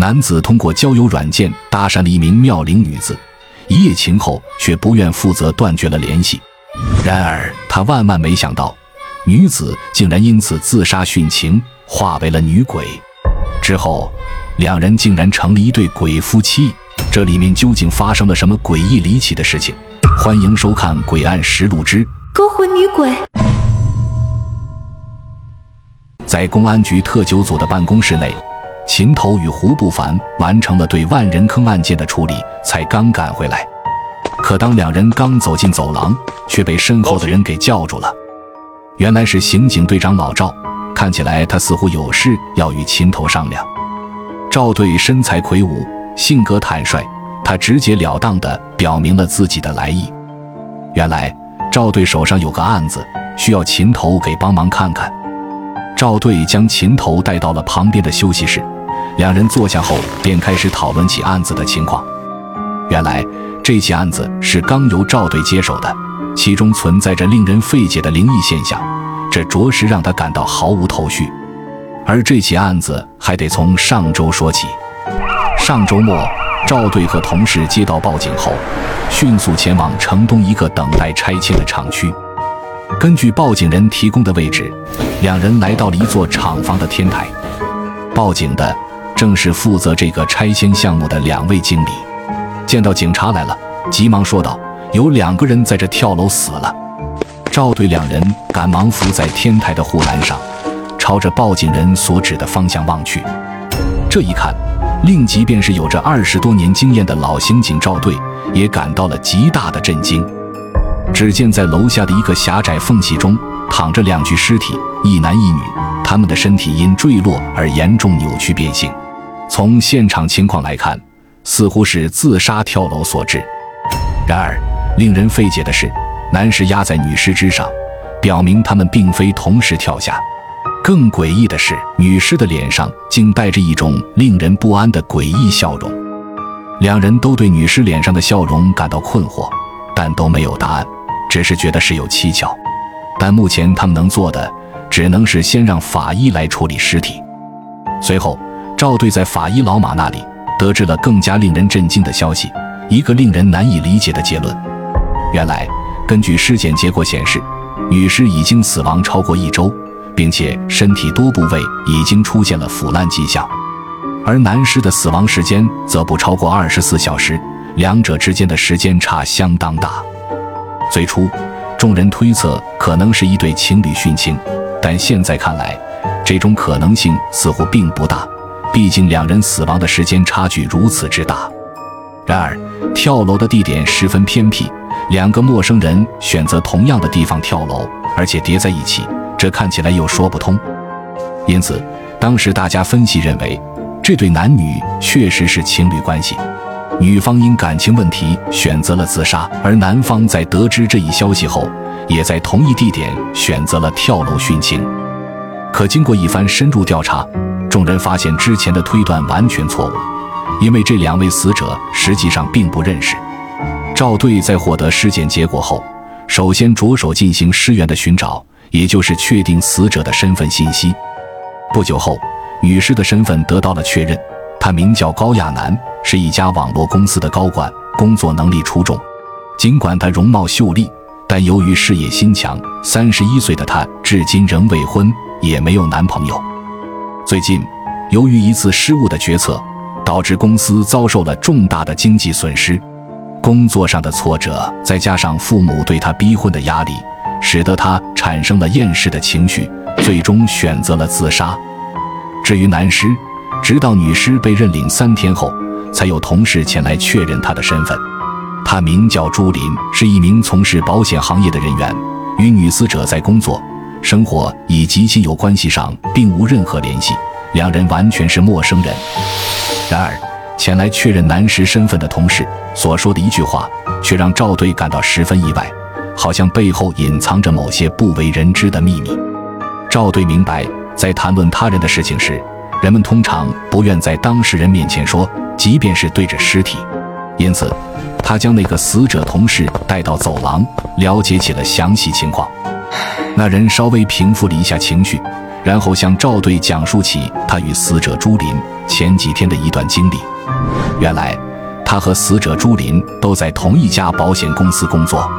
男子通过交友软件搭讪了一名妙龄女子，一夜情后却不愿负责，断绝了联系。然而他万万没想到，女子竟然因此自杀殉情，化为了女鬼。之后，两人竟然成了一对鬼夫妻。这里面究竟发生了什么诡异离奇的事情？欢迎收看《诡案实录之勾魂女鬼》。在公安局特九组的办公室内。秦头与胡不凡完成了对万人坑案件的处理，才刚赶回来。可当两人刚走进走廊，却被身后的人给叫住了。原来是刑警队长老赵，看起来他似乎有事要与秦头商量。赵队身材魁梧，性格坦率，他直截了当地表明了自己的来意。原来赵队手上有个案子，需要秦头给帮忙看看。赵队将秦头带到了旁边的休息室。两人坐下后，便开始讨论起案子的情况。原来这起案子是刚由赵队接手的，其中存在着令人费解的灵异现象，这着实让他感到毫无头绪。而这起案子还得从上周说起。上周末，赵队和同事接到报警后，迅速前往城东一个等待拆迁的厂区。根据报警人提供的位置，两人来到了一座厂房的天台。报警的。正是负责这个拆迁项目的两位经理，见到警察来了，急忙说道：“有两个人在这跳楼死了。”赵队两人赶忙伏在天台的护栏上，朝着报警人所指的方向望去。这一看，令即便是有着二十多年经验的老刑警赵队也感到了极大的震惊。只见在楼下的一个狭窄缝隙中，躺着两具尸体，一男一女，他们的身体因坠落而严重扭曲变形。从现场情况来看，似乎是自杀跳楼所致。然而，令人费解的是，男尸压在女尸之上，表明他们并非同时跳下。更诡异的是，女尸的脸上竟带着一种令人不安的诡异笑容。两人都对女尸脸上的笑容感到困惑，但都没有答案，只是觉得事有蹊跷。但目前他们能做的，只能是先让法医来处理尸体。随后。赵队在法医老马那里得知了更加令人震惊的消息，一个令人难以理解的结论。原来，根据尸检结果显示，女尸已经死亡超过一周，并且身体多部位已经出现了腐烂迹象，而男尸的死亡时间则不超过二十四小时，两者之间的时间差相当大。最初，众人推测可能是一对情侣殉情，但现在看来，这种可能性似乎并不大。毕竟两人死亡的时间差距如此之大，然而跳楼的地点十分偏僻，两个陌生人选择同样的地方跳楼，而且叠在一起，这看起来又说不通。因此，当时大家分析认为，这对男女确实是情侣关系，女方因感情问题选择了自杀，而男方在得知这一消息后，也在同一地点选择了跳楼殉情。可经过一番深入调查。众人发现之前的推断完全错误，因为这两位死者实际上并不认识。赵队在获得尸检结果后，首先着手进行尸源的寻找，也就是确定死者的身份信息。不久后，女尸的身份得到了确认，她名叫高亚楠，是一家网络公司的高管，工作能力出众。尽管她容貌秀丽，但由于事业心强，三十一岁的她至今仍未婚，也没有男朋友。最近，由于一次失误的决策，导致公司遭受了重大的经济损失，工作上的挫折，再加上父母对他逼婚的压力，使得他产生了厌世的情绪，最终选择了自杀。至于男尸，直到女尸被认领三天后，才有同事前来确认他的身份。他名叫朱林，是一名从事保险行业的人员，与女死者在工作。生活以及亲友关系上并无任何联系，两人完全是陌生人。然而，前来确认男尸身份的同事所说的一句话，却让赵队感到十分意外，好像背后隐藏着某些不为人知的秘密。赵队明白，在谈论他人的事情时，人们通常不愿在当事人面前说，即便是对着尸体。因此，他将那个死者同事带到走廊，了解起了详细情况。那人稍微平复了一下情绪，然后向赵队讲述起他与死者朱林前几天的一段经历。原来，他和死者朱林都在同一家保险公司工作。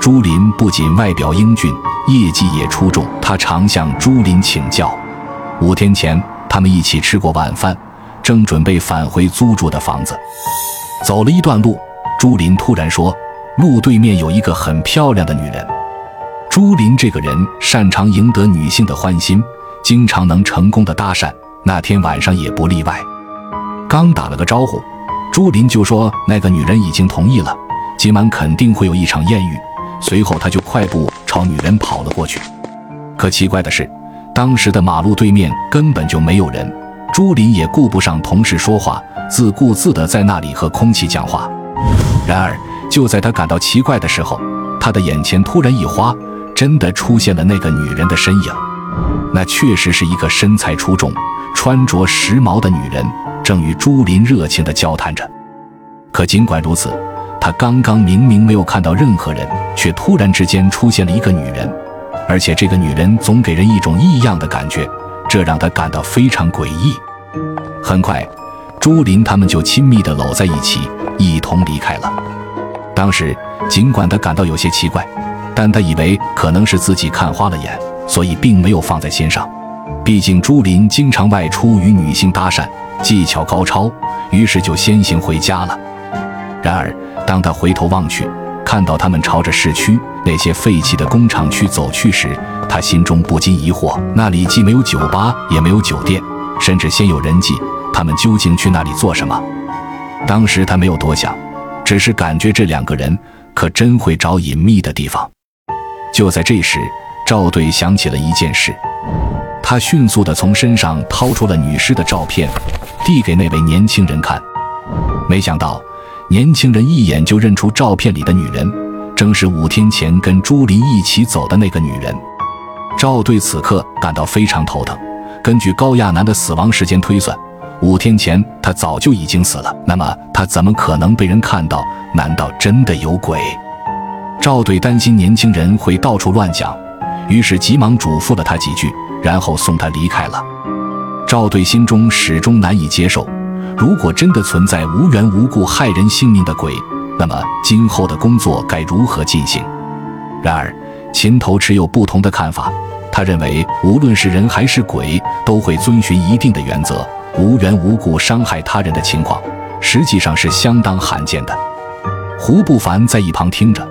朱林不仅外表英俊，业绩也出众，他常向朱林请教。五天前，他们一起吃过晚饭，正准备返回租住的房子。走了一段路，朱林突然说：“路对面有一个很漂亮的女人。”朱林这个人擅长赢得女性的欢心，经常能成功的搭讪，那天晚上也不例外。刚打了个招呼，朱林就说那个女人已经同意了，今晚肯定会有一场艳遇。随后他就快步朝女人跑了过去。可奇怪的是，当时的马路对面根本就没有人，朱林也顾不上同事说话，自顾自地在那里和空气讲话。然而，就在他感到奇怪的时候，他的眼前突然一花。真的出现了那个女人的身影，那确实是一个身材出众、穿着时髦的女人，正与朱林热情地交谈着。可尽管如此，他刚刚明明没有看到任何人，却突然之间出现了一个女人，而且这个女人总给人一种异样的感觉，这让他感到非常诡异。很快，朱林他们就亲密地搂在一起，一同离开了。当时，尽管他感到有些奇怪。但他以为可能是自己看花了眼，所以并没有放在心上。毕竟朱林经常外出与女性搭讪，技巧高超，于是就先行回家了。然而，当他回头望去，看到他们朝着市区那些废弃的工厂区走去时，他心中不禁疑惑：那里既没有酒吧，也没有酒店，甚至鲜有人迹，他们究竟去那里做什么？当时他没有多想，只是感觉这两个人可真会找隐秘的地方。就在这时，赵队想起了一件事，他迅速地从身上掏出了女尸的照片，递给那位年轻人看。没想到，年轻人一眼就认出照片里的女人，正是五天前跟朱琳一起走的那个女人。赵队此刻感到非常头疼。根据高亚楠的死亡时间推算，五天前他早就已经死了。那么他怎么可能被人看到？难道真的有鬼？赵队担心年轻人会到处乱讲，于是急忙嘱咐了他几句，然后送他离开了。赵队心中始终难以接受，如果真的存在无缘无故害人性命的鬼，那么今后的工作该如何进行？然而，秦头持有不同的看法，他认为无论是人还是鬼，都会遵循一定的原则，无缘无故伤害他人的情况，实际上是相当罕见的。胡不凡在一旁听着。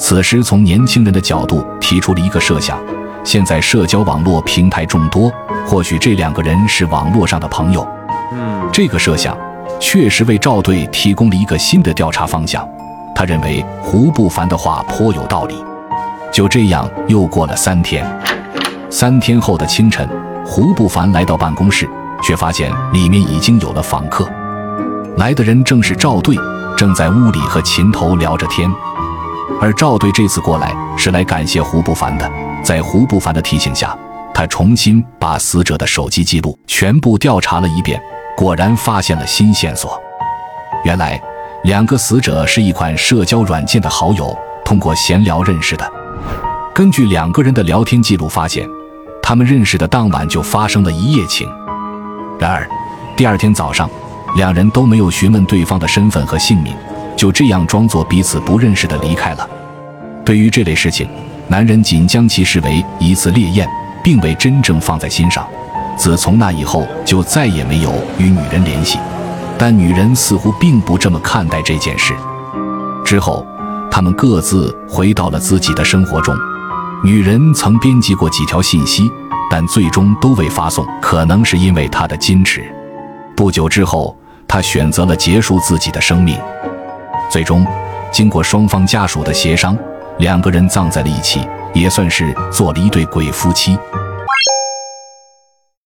此时，从年轻人的角度提出了一个设想：现在社交网络平台众多，或许这两个人是网络上的朋友。嗯，这个设想确实为赵队提供了一个新的调查方向。他认为胡不凡的话颇有道理。就这样，又过了三天。三天后的清晨，胡不凡来到办公室，却发现里面已经有了访客。来的人正是赵队，正在屋里和秦头聊着天。而赵队这次过来是来感谢胡不凡的。在胡不凡的提醒下，他重新把死者的手机记录全部调查了一遍，果然发现了新线索。原来，两个死者是一款社交软件的好友，通过闲聊认识的。根据两个人的聊天记录发现，他们认识的当晚就发生了一夜情。然而，第二天早上，两人都没有询问对方的身份和姓名。就这样装作彼此不认识的离开了。对于这类事情，男人仅将其视为一次烈焰，并未真正放在心上。自从那以后，就再也没有与女人联系。但女人似乎并不这么看待这件事。之后，他们各自回到了自己的生活中。女人曾编辑过几条信息，但最终都未发送，可能是因为她的矜持。不久之后，她选择了结束自己的生命。最终，经过双方家属的协商，两个人葬在了一起，也算是做了一对鬼夫妻。